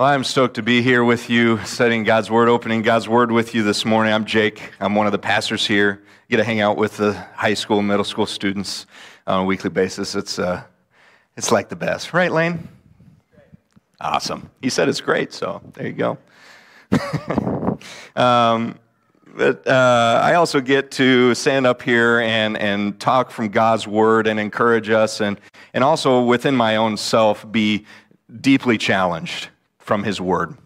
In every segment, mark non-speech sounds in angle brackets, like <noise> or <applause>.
Well, I'm stoked to be here with you, studying God's Word, opening God's Word with you this morning. I'm Jake. I'm one of the pastors here. I get to hang out with the high school, middle school students on a weekly basis. It's, uh, it's like the best. Right, Lane? Awesome. He said it's great, so there you go. <laughs> um, but uh, I also get to stand up here and, and talk from God's Word and encourage us, and, and also within my own self be deeply challenged from His Word.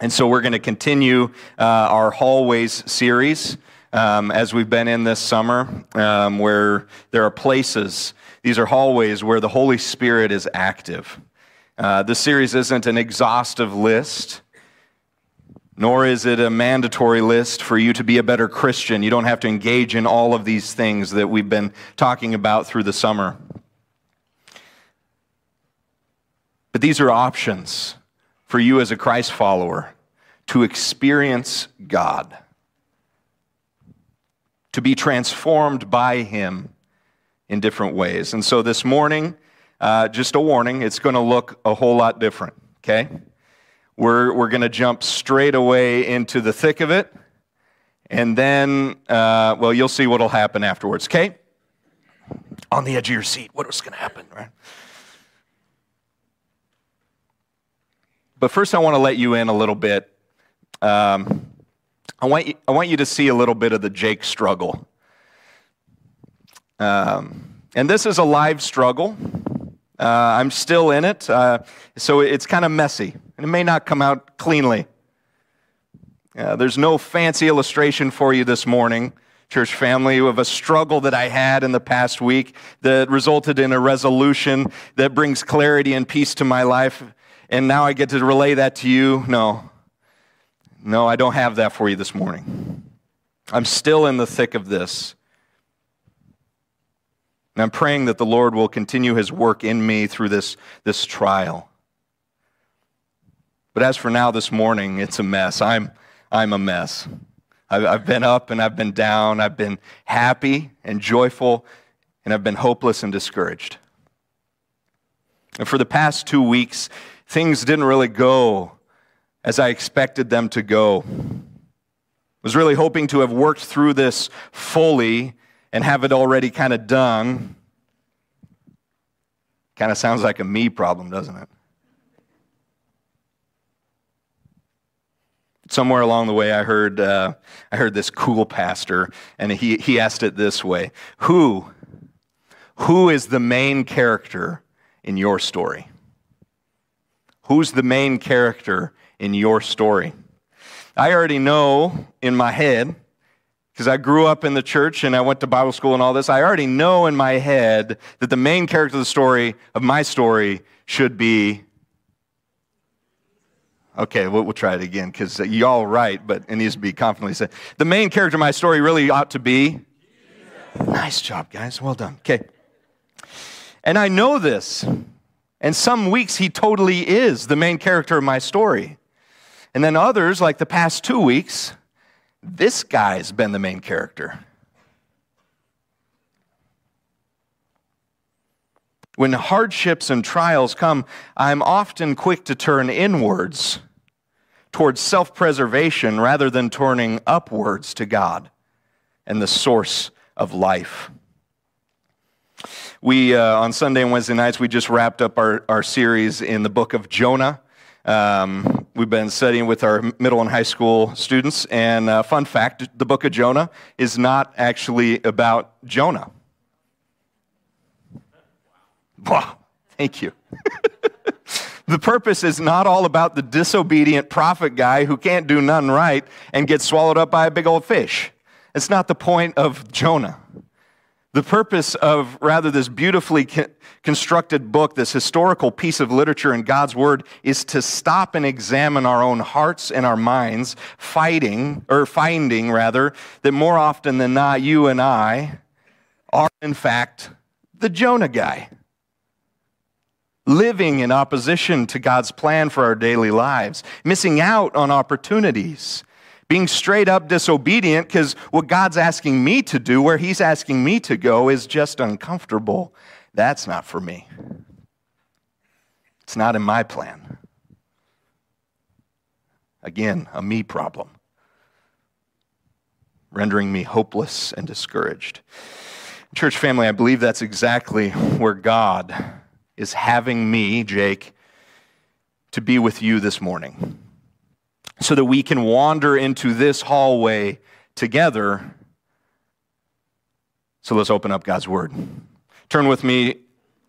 And so we're going to continue uh, our Hallways series um, as we've been in this summer, um, where there are places, these are hallways where the Holy Spirit is active. Uh, this series isn't an exhaustive list, nor is it a mandatory list for you to be a better Christian. You don't have to engage in all of these things that we've been talking about through the summer. But these are options for you as a Christ follower to experience God, to be transformed by Him in different ways. And so this morning, uh, just a warning, it's going to look a whole lot different, okay? We're, we're going to jump straight away into the thick of it, and then, uh, well, you'll see what will happen afterwards, okay? On the edge of your seat, what was going to happen, right? But first, I want to let you in a little bit. Um, I, want you, I want you to see a little bit of the Jake struggle. Um, and this is a live struggle. Uh, I'm still in it, uh, so it's kind of messy, and it may not come out cleanly. Uh, there's no fancy illustration for you this morning, church family, of a struggle that I had in the past week that resulted in a resolution that brings clarity and peace to my life and now I get to relay that to you. No. No, I don't have that for you this morning. I'm still in the thick of this. And I'm praying that the Lord will continue his work in me through this, this trial. But as for now, this morning, it's a mess. I'm, I'm a mess. I've, I've been up and I've been down. I've been happy and joyful, and I've been hopeless and discouraged. And for the past two weeks, things didn't really go as I expected them to go. Was really hoping to have worked through this fully and have it already kind of done. Kind of sounds like a me problem, doesn't it? Somewhere along the way, I heard, uh, I heard this cool pastor, and he, he asked it this way Who, who is the main character in your story? Who's the main character in your story? I already know in my head, because I grew up in the church and I went to Bible school and all this, I already know in my head that the main character of the story, of my story, should be. Okay, we'll, we'll try it again because y'all right, but it needs to be confidently said. The main character of my story really ought to be. Jesus. Nice job, guys. Well done. Okay. And I know this and some weeks he totally is the main character of my story. And then others, like the past two weeks, this guy's been the main character. When hardships and trials come, I'm often quick to turn inwards towards self preservation rather than turning upwards to God and the source of life. We, uh, on Sunday and Wednesday nights, we just wrapped up our, our series in the book of Jonah. Um, we've been studying with our middle and high school students. And uh, fun fact the book of Jonah is not actually about Jonah. Wow, thank you. <laughs> the purpose is not all about the disobedient prophet guy who can't do none right and gets swallowed up by a big old fish. It's not the point of Jonah. The purpose of rather this beautifully constructed book, this historical piece of literature in God's Word, is to stop and examine our own hearts and our minds, fighting, or finding rather, that more often than not, you and I are in fact the Jonah guy. Living in opposition to God's plan for our daily lives, missing out on opportunities being straight up disobedient because what God's asking me to do, where He's asking me to go, is just uncomfortable. That's not for me. It's not in my plan. Again, a me problem, rendering me hopeless and discouraged. Church family, I believe that's exactly where God is having me, Jake, to be with you this morning so that we can wander into this hallway together. So let's open up God's Word. Turn with me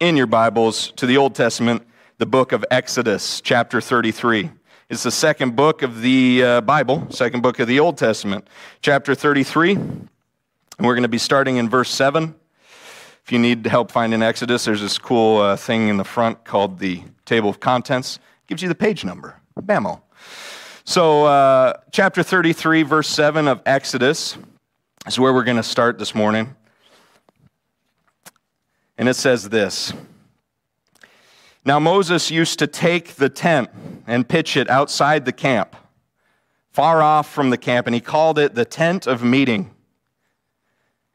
in your Bibles to the Old Testament, the book of Exodus, chapter 33. It's the second book of the uh, Bible, second book of the Old Testament, chapter 33. And we're going to be starting in verse 7. If you need help finding Exodus, there's this cool uh, thing in the front called the table of contents. It gives you the page number. Bammo. So, uh, chapter 33, verse 7 of Exodus is where we're going to start this morning. And it says this Now Moses used to take the tent and pitch it outside the camp, far off from the camp, and he called it the tent of meeting.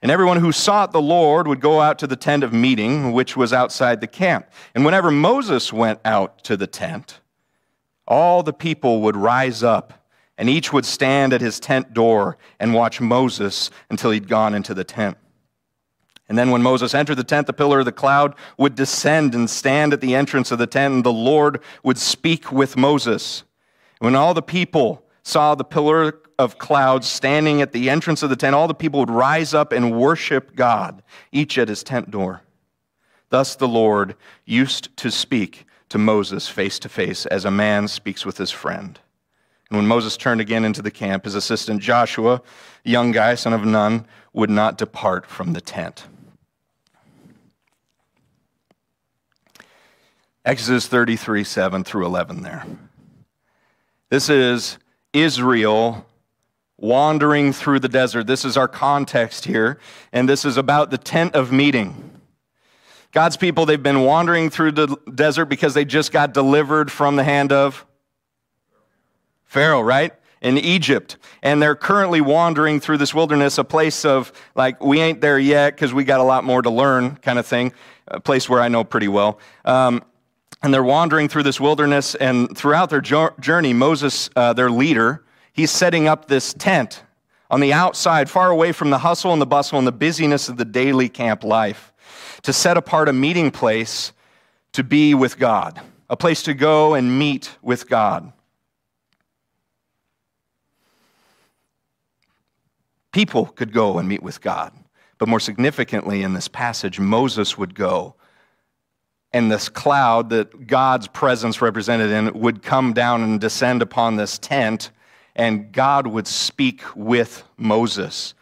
And everyone who sought the Lord would go out to the tent of meeting, which was outside the camp. And whenever Moses went out to the tent, all the people would rise up, and each would stand at his tent door and watch Moses until he'd gone into the tent. And then when Moses entered the tent, the pillar of the cloud would descend and stand at the entrance of the tent, and the Lord would speak with Moses. When all the people saw the pillar of cloud standing at the entrance of the tent, all the people would rise up and worship God, each at his tent door. Thus the Lord used to speak to Moses face to face as a man speaks with his friend. And when Moses turned again into the camp, his assistant Joshua, young guy, son of Nun, would not depart from the tent. Exodus 33, 7 through 11 there. This is Israel wandering through the desert. This is our context here, and this is about the tent of meeting. God's people, they've been wandering through the desert because they just got delivered from the hand of Pharaoh, right? In Egypt. And they're currently wandering through this wilderness, a place of, like, we ain't there yet because we got a lot more to learn kind of thing, a place where I know pretty well. Um, and they're wandering through this wilderness, and throughout their journey, Moses, uh, their leader, he's setting up this tent on the outside, far away from the hustle and the bustle and the busyness of the daily camp life to set apart a meeting place to be with God, a place to go and meet with God. People could go and meet with God, but more significantly in this passage, Moses would go and this cloud that God's presence represented in would come down and descend upon this tent, and God would speak with Moses.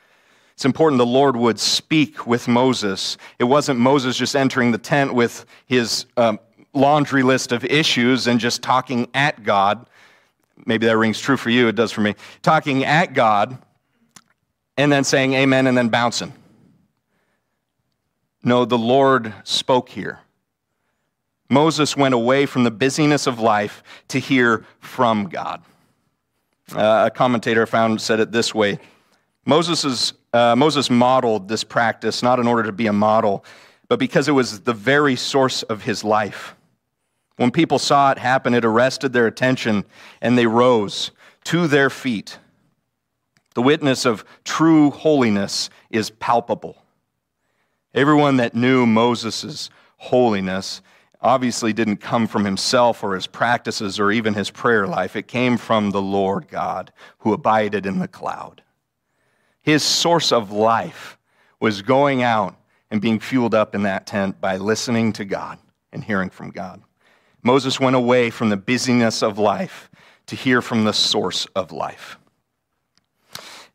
It's important the Lord would speak with Moses. It wasn't Moses just entering the tent with his um, laundry list of issues and just talking at God. Maybe that rings true for you, it does for me. Talking at God and then saying amen and then bouncing. No, the Lord spoke here. Moses went away from the busyness of life to hear from God. Uh, a commentator found said it this way Moses' uh, Moses modeled this practice not in order to be a model, but because it was the very source of his life. When people saw it happen, it arrested their attention and they rose to their feet. The witness of true holiness is palpable. Everyone that knew Moses' holiness obviously didn't come from himself or his practices or even his prayer life. It came from the Lord God who abided in the cloud. His source of life was going out and being fueled up in that tent by listening to God and hearing from God. Moses went away from the busyness of life to hear from the source of life.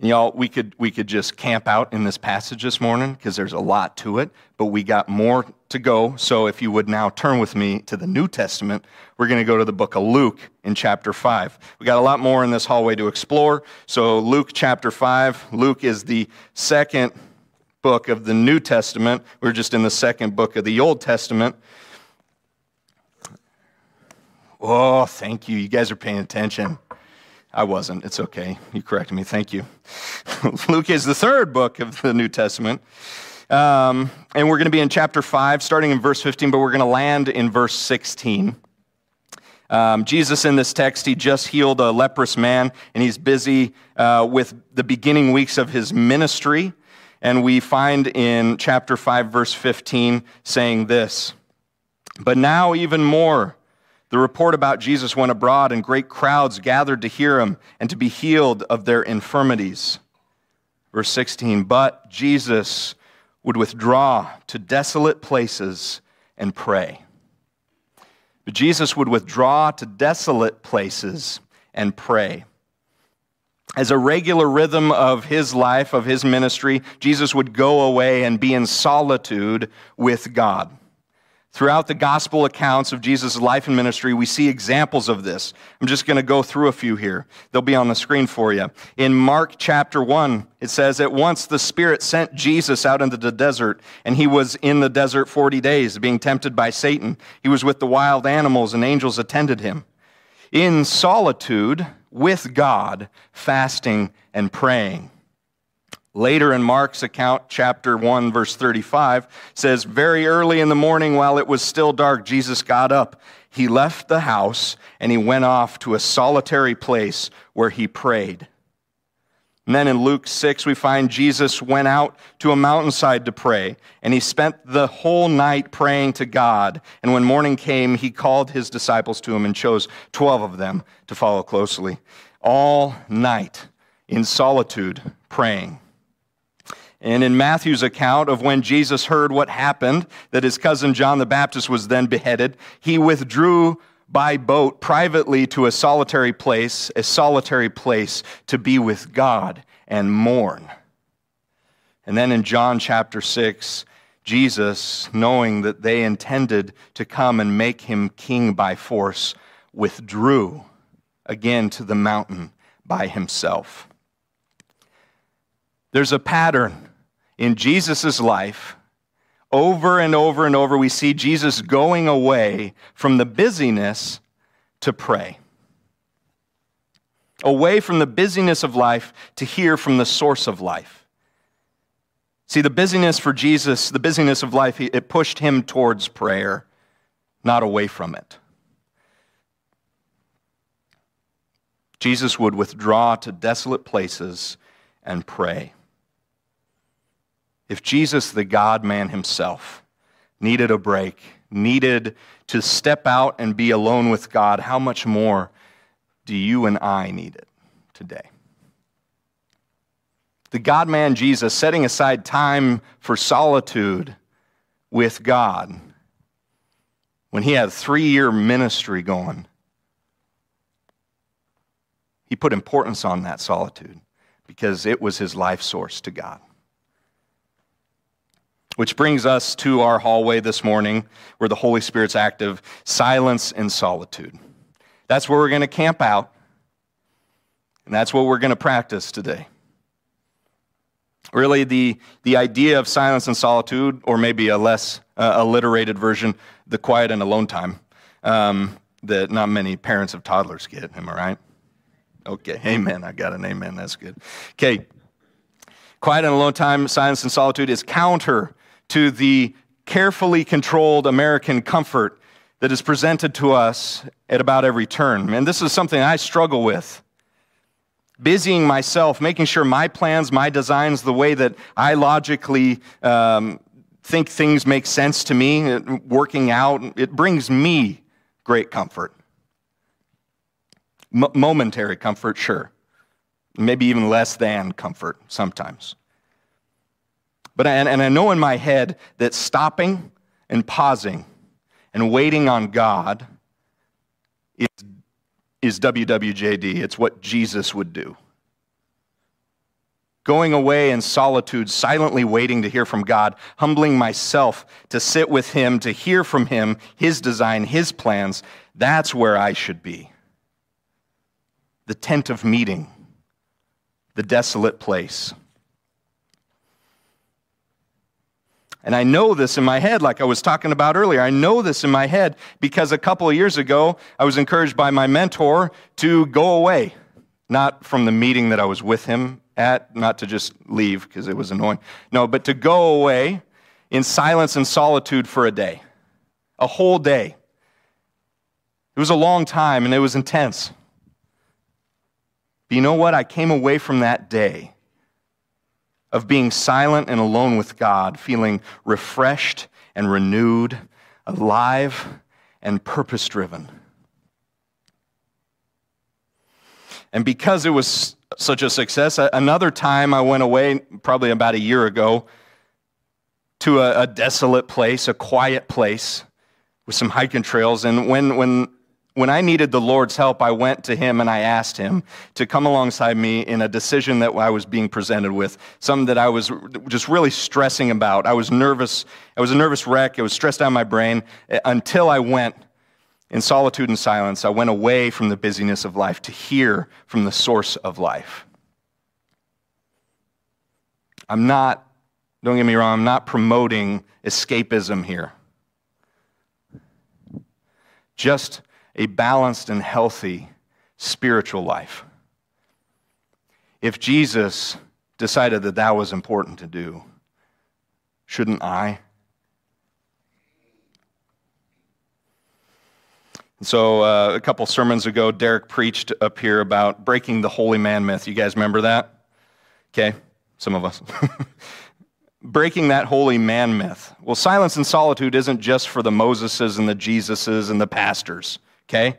Y'all, we could, we could just camp out in this passage this morning because there's a lot to it, but we got more to go. So if you would now turn with me to the New Testament, we're going to go to the book of Luke in chapter 5. We got a lot more in this hallway to explore. So, Luke chapter 5, Luke is the second book of the New Testament. We're just in the second book of the Old Testament. Oh, thank you. You guys are paying attention. I wasn't. It's okay. You corrected me. Thank you. <laughs> Luke is the third book of the New Testament. Um, and we're going to be in chapter 5, starting in verse 15, but we're going to land in verse 16. Um, Jesus, in this text, he just healed a leprous man, and he's busy uh, with the beginning weeks of his ministry. And we find in chapter 5, verse 15, saying this But now, even more, the report about Jesus went abroad, and great crowds gathered to hear him and to be healed of their infirmities. Verse 16, But Jesus would withdraw to desolate places and pray. But Jesus would withdraw to desolate places and pray. As a regular rhythm of his life, of his ministry, Jesus would go away and be in solitude with God. Throughout the gospel accounts of Jesus' life and ministry, we see examples of this. I'm just going to go through a few here. They'll be on the screen for you. In Mark chapter 1, it says, At once the Spirit sent Jesus out into the desert, and he was in the desert 40 days, being tempted by Satan. He was with the wild animals, and angels attended him. In solitude with God, fasting and praying. Later in Mark's account, chapter 1, verse 35, says, Very early in the morning, while it was still dark, Jesus got up. He left the house and he went off to a solitary place where he prayed. And then in Luke 6, we find Jesus went out to a mountainside to pray, and he spent the whole night praying to God. And when morning came, he called his disciples to him and chose 12 of them to follow closely. All night in solitude, praying. And in Matthew's account of when Jesus heard what happened, that his cousin John the Baptist was then beheaded, he withdrew by boat privately to a solitary place, a solitary place to be with God and mourn. And then in John chapter 6, Jesus, knowing that they intended to come and make him king by force, withdrew again to the mountain by himself. There's a pattern in Jesus' life, over and over and over, we see Jesus going away from the busyness to pray. Away from the busyness of life to hear from the source of life. See, the busyness for Jesus, the busyness of life, it pushed him towards prayer, not away from it. Jesus would withdraw to desolate places and pray. If Jesus, the God man himself, needed a break, needed to step out and be alone with God, how much more do you and I need it today? The God man Jesus setting aside time for solitude with God when he had three year ministry going. He put importance on that solitude because it was his life source to God. Which brings us to our hallway this morning where the Holy Spirit's active silence and solitude. That's where we're going to camp out, and that's what we're going to practice today. Really, the, the idea of silence and solitude, or maybe a less uh, alliterated version, the quiet and alone time, um, that not many parents of toddlers get. Am I right? Okay, <laughs> amen. I got an amen. That's good. Okay, quiet and alone time, silence and solitude is counter to the carefully controlled American comfort that is presented to us at about every turn. And this is something I struggle with. Busying myself, making sure my plans, my designs, the way that I logically um, think things make sense to me, working out, it brings me great comfort. M- momentary comfort, sure. Maybe even less than comfort sometimes. But and, and I know in my head that stopping and pausing and waiting on God is, is WWJD. It's what Jesus would do. Going away in solitude, silently waiting to hear from God, humbling myself to sit with Him, to hear from Him, His design, His plans, that's where I should be. The tent of meeting, the desolate place. And I know this in my head, like I was talking about earlier. I know this in my head because a couple of years ago, I was encouraged by my mentor to go away. Not from the meeting that I was with him at, not to just leave because it was annoying. No, but to go away in silence and solitude for a day, a whole day. It was a long time and it was intense. But you know what? I came away from that day of being silent and alone with God, feeling refreshed and renewed, alive and purpose driven. And because it was such a success, another time I went away, probably about a year ago, to a, a desolate place, a quiet place with some hiking trails. And when, when, when I needed the Lord's help, I went to Him and I asked Him to come alongside me in a decision that I was being presented with, something that I was just really stressing about. I was nervous. I was a nervous wreck. It was stressed out my brain eh, until I went in solitude and silence. I went away from the busyness of life to hear from the source of life. I'm not don't get me wrong, I'm not promoting escapism here. Just a balanced and healthy spiritual life. If Jesus decided that that was important to do, shouldn't I? And So, uh, a couple sermons ago, Derek preached up here about breaking the holy man myth. You guys remember that? Okay, some of us. <laughs> breaking that holy man myth. Well, silence and solitude isn't just for the Moseses and the Jesuses and the pastors, okay?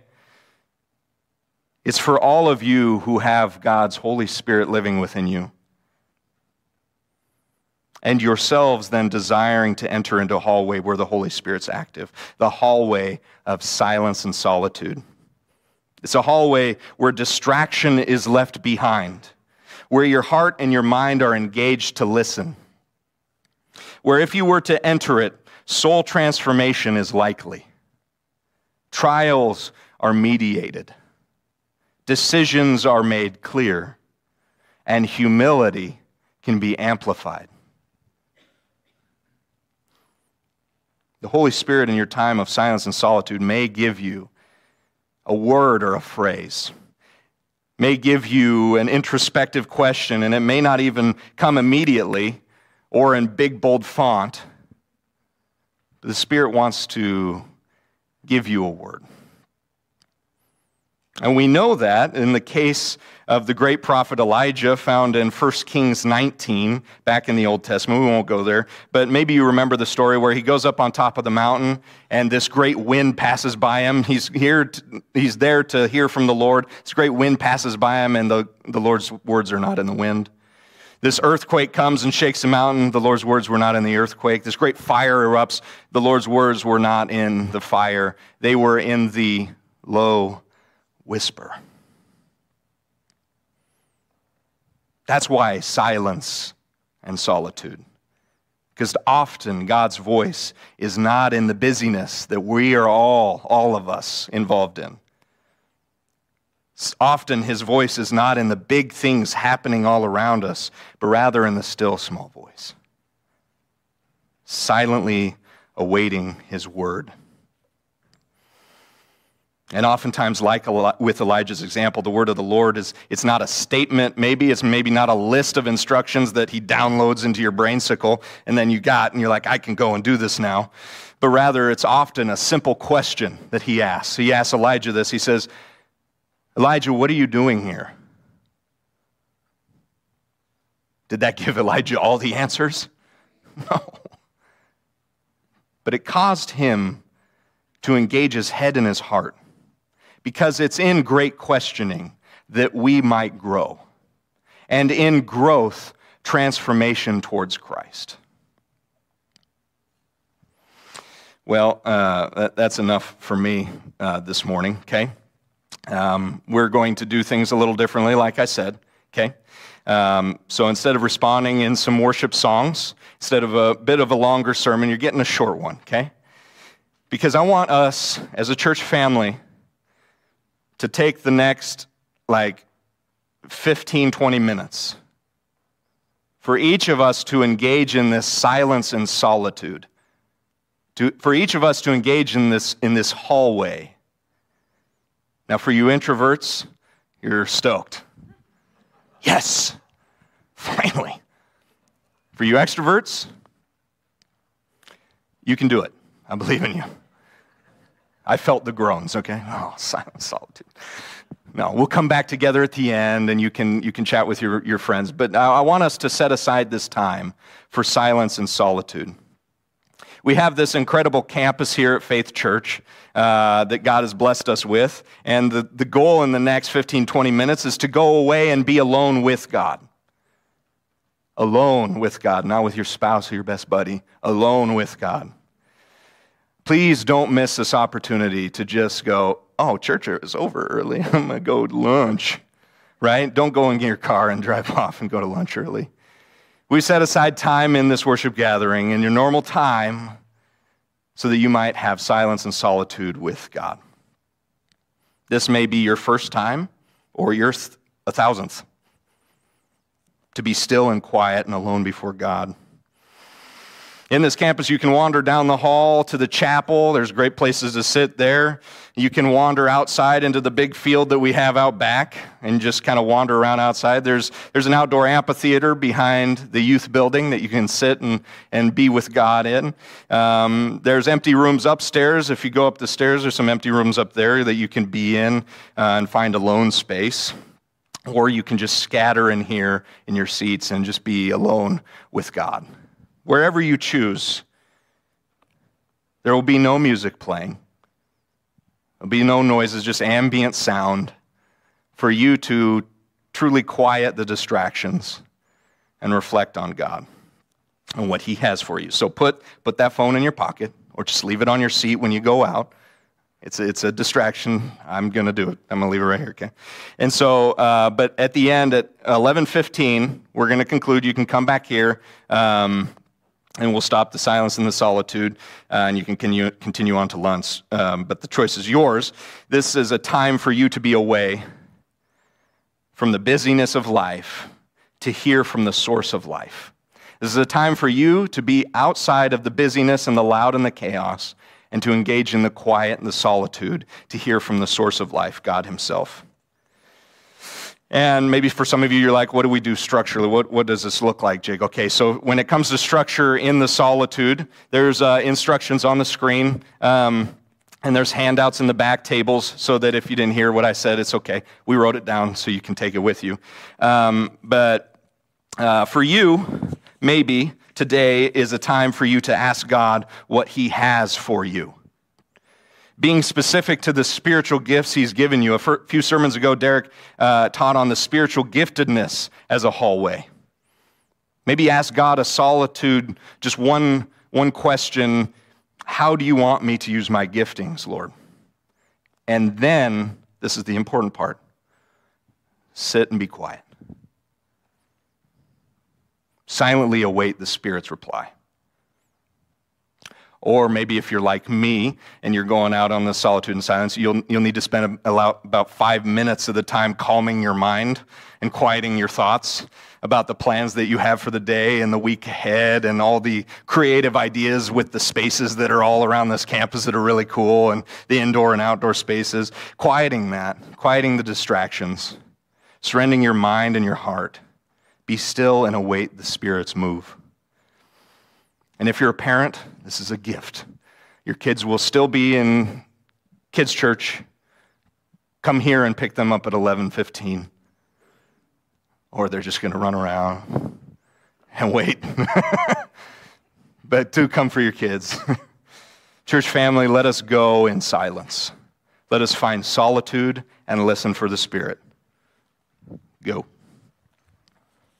It's for all of you who have God's Holy Spirit living within you. And yourselves then desiring to enter into a hallway where the Holy Spirit's active, the hallway of silence and solitude. It's a hallway where distraction is left behind, where your heart and your mind are engaged to listen where if you were to enter it, soul transformation is likely. Trials are mediated, decisions are made clear, and humility can be amplified. The Holy Spirit, in your time of silence and solitude, may give you a word or a phrase, may give you an introspective question, and it may not even come immediately or in big, bold font. The Spirit wants to give you a word. And we know that in the case of the great prophet Elijah, found in 1 Kings 19, back in the Old Testament. We won't go there, but maybe you remember the story where he goes up on top of the mountain and this great wind passes by him. He's, here to, he's there to hear from the Lord. This great wind passes by him, and the, the Lord's words are not in the wind. This earthquake comes and shakes the mountain. The Lord's words were not in the earthquake. This great fire erupts. The Lord's words were not in the fire, they were in the low whisper. That's why silence and solitude. Because often God's voice is not in the busyness that we are all, all of us, involved in. Often his voice is not in the big things happening all around us, but rather in the still small voice, silently awaiting his word. And oftentimes, like with Elijah's example, the word of the Lord is it's not a statement, maybe it's maybe not a list of instructions that he downloads into your brain brainsicle, and then you got, and you're like, I can go and do this now. But rather, it's often a simple question that he asks. He asks Elijah this. He says, Elijah, what are you doing here? Did that give Elijah all the answers? <laughs> No. But it caused him to engage his head and his heart because it's in great questioning that we might grow. And in growth, transformation towards Christ. Well, uh, that, that's enough for me uh, this morning, okay? Um, we're going to do things a little differently, like I said, okay? Um, so instead of responding in some worship songs, instead of a bit of a longer sermon, you're getting a short one, okay? Because I want us as a church family to take the next like 15, 20 minutes for each of us to engage in this silence and solitude, to, for each of us to engage in this, in this hallway now, for you introverts, you're stoked. Yes, finally. For you extroverts, you can do it. I believe in you. I felt the groans, okay? <laughs> Oh, silent solitude. No, we'll come back together at the end and you can, you can chat with your, your friends. But I want us to set aside this time for silence and solitude. We have this incredible campus here at Faith Church uh, that God has blessed us with. And the, the goal in the next 15, 20 minutes is to go away and be alone with God. Alone with God, not with your spouse or your best buddy, alone with God. Please don't miss this opportunity to just go, oh, church is over early. <laughs> I'm going to go to lunch, right? Don't go in your car and <laughs> drive off and go to lunch early. We set aside time in this worship gathering in your normal time so that you might have silence and solitude with God. This may be your first time or your th- a thousandth to be still and quiet and alone before God. In this campus, you can wander down the hall to the chapel. There's great places to sit there. You can wander outside into the big field that we have out back and just kind of wander around outside. There's, there's an outdoor amphitheater behind the youth building that you can sit and, and be with God in. Um, there's empty rooms upstairs. If you go up the stairs, there's some empty rooms up there that you can be in uh, and find alone space. Or you can just scatter in here in your seats and just be alone with God wherever you choose, there will be no music playing. There'll be no noises, just ambient sound for you to truly quiet the distractions and reflect on God and what He has for you. So put, put that phone in your pocket or just leave it on your seat when you go out. It's a, it's a distraction. I'm going to do it. I'm going to leave it right here, okay? And so, uh, but at the end, at 11.15, we're going to conclude. You can come back here. Um, and we'll stop the silence and the solitude, uh, and you can continue, continue on to lunch. Um, but the choice is yours. This is a time for you to be away from the busyness of life to hear from the source of life. This is a time for you to be outside of the busyness and the loud and the chaos and to engage in the quiet and the solitude to hear from the source of life, God Himself. And maybe for some of you, you're like, what do we do structurally? What, what does this look like, Jake? Okay, so when it comes to structure in the solitude, there's uh, instructions on the screen. Um, and there's handouts in the back tables so that if you didn't hear what I said, it's okay. We wrote it down so you can take it with you. Um, but uh, for you, maybe today is a time for you to ask God what He has for you being specific to the spiritual gifts he's given you. A few sermons ago, Derek uh, taught on the spiritual giftedness as a hallway. Maybe ask God a solitude, just one, one question How do you want me to use my giftings, Lord? And then, this is the important part sit and be quiet. Silently await the Spirit's reply. Or maybe if you're like me and you're going out on the solitude and silence, you'll, you'll need to spend about five minutes of the time calming your mind and quieting your thoughts about the plans that you have for the day and the week ahead and all the creative ideas with the spaces that are all around this campus that are really cool and the indoor and outdoor spaces. Quieting that, quieting the distractions, surrendering your mind and your heart. Be still and await the Spirit's move. And if you're a parent, this is a gift. Your kids will still be in kids' church. Come here and pick them up at 11:15. Or they're just going to run around and wait. <laughs> but do come for your kids. <laughs> Church family, let us go in silence. Let us find solitude and listen for the Spirit. Go.